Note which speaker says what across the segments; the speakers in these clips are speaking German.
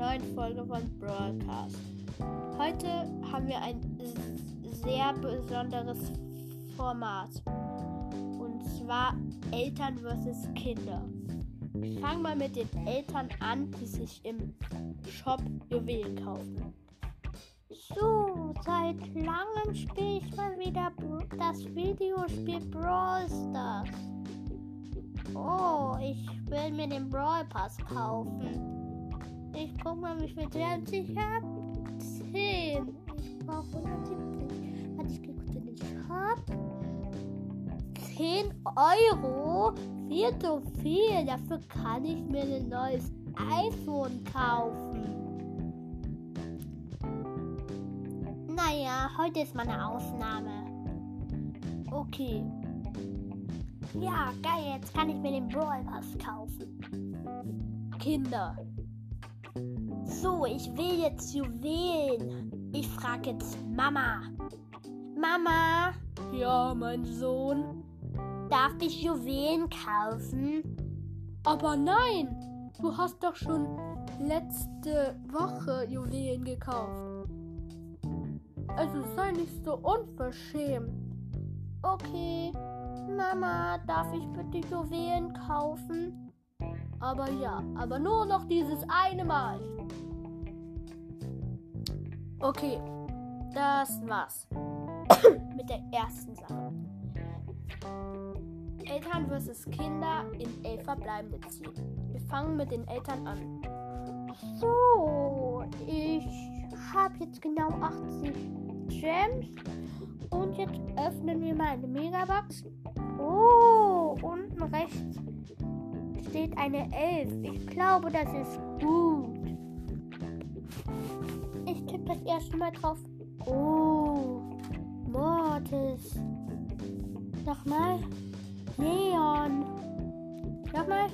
Speaker 1: neuen Folge von Broadcast. Heute haben wir ein sehr besonderes Format. Und zwar Eltern vs. Kinder. Ich fange mal mit den Eltern an, die sich im Shop Juwelen kaufen.
Speaker 2: So, seit langem spiele ich mal wieder das Videospiel Brawl Stars. Oh, ich will mir den Brawl Pass kaufen. Ich guck mal, wie viel Gems ich habe. 10. Ich brauche 170. Warte, ich gehe kurz in den Shop. 10 Euro? Viel zu viel. Dafür kann ich mir ein neues iPhone kaufen. Naja, heute ist meine Ausnahme. Okay. Ja, geil, jetzt kann ich mir den Brawl Pass kaufen.
Speaker 1: Kinder.
Speaker 2: So, ich will jetzt Juwelen. Ich frage jetzt Mama. Mama,
Speaker 1: Ja, mein Sohn.
Speaker 2: darf ich Juwelen kaufen?
Speaker 1: Aber nein, du hast doch schon letzte Woche Juwelen gekauft. Also sei nicht so unverschämt.
Speaker 2: Okay. Mama, darf ich bitte Juwelen kaufen?
Speaker 1: Aber ja, aber nur noch dieses eine Mal. Okay, das war's. Mit der ersten Sache. Eltern versus Kinder in elf verbleibende ziehen. Wir fangen mit den Eltern an.
Speaker 2: So, ich habe jetzt genau 80 Gems. Und jetzt öffnen wir mal eine Megabox. Oh, unten rechts steht eine 11. Ich glaube, das ist gut. Ich tippe das erste Mal drauf. Oh, Mortis. Nochmal. Leon. Nochmal.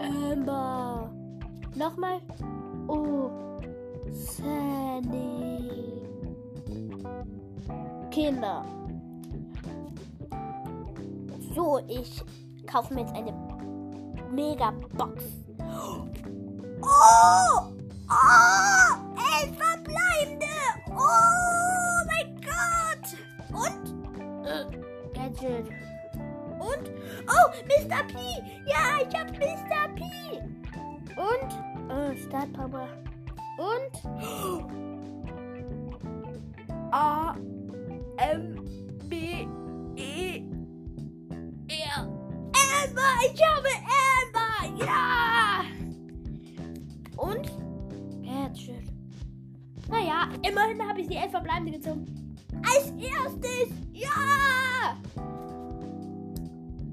Speaker 2: Amber. Nochmal. Oh, Sandy.
Speaker 1: Kinder.
Speaker 2: So, ich kaufe mir jetzt eine Mega-Box. Oh! Oh! Elf verbleibende! Oh mein Gott! Und? Äh, Gadget. Und? Oh, Mr. P! Ja, ich hab Mr. P! Und? Oh, Star Power. Und?
Speaker 1: A M B E R.
Speaker 2: Amber! Ich habe Immerhin habe ich die elf verbleibende gezogen. Als erstes! Ja!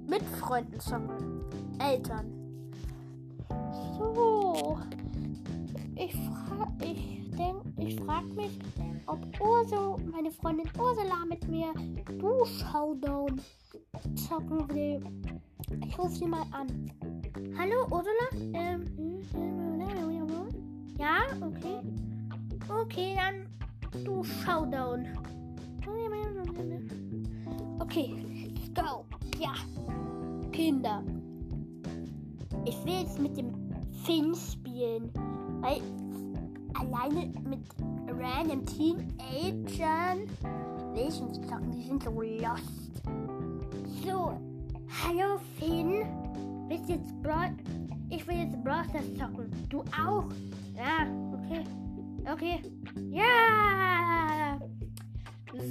Speaker 1: Mit Freunden zocken. Eltern.
Speaker 2: So. Ich frag, ich denk, ich frag mich, ob Urso, meine Freundin Ursula mit mir du Showdown zocken will. Ich rufe sie mal an. Hallo Ursula? Ähm, Okay, dann du Showdown. Okay, let's go. Ja.
Speaker 1: Kinder.
Speaker 2: Ich will jetzt mit dem Finn spielen, weil alleine mit random Teenagern will ich nicht zocken, die sind so lost. So, hallo Finn, willst du jetzt Brawl... Ich will jetzt Brawl zocken. Du auch? Ja, okay. Okay. Ja!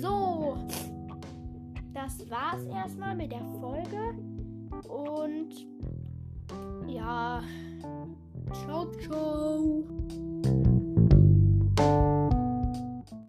Speaker 1: So. Das war's erstmal mit der Folge. Und ja. Ciao, ciao.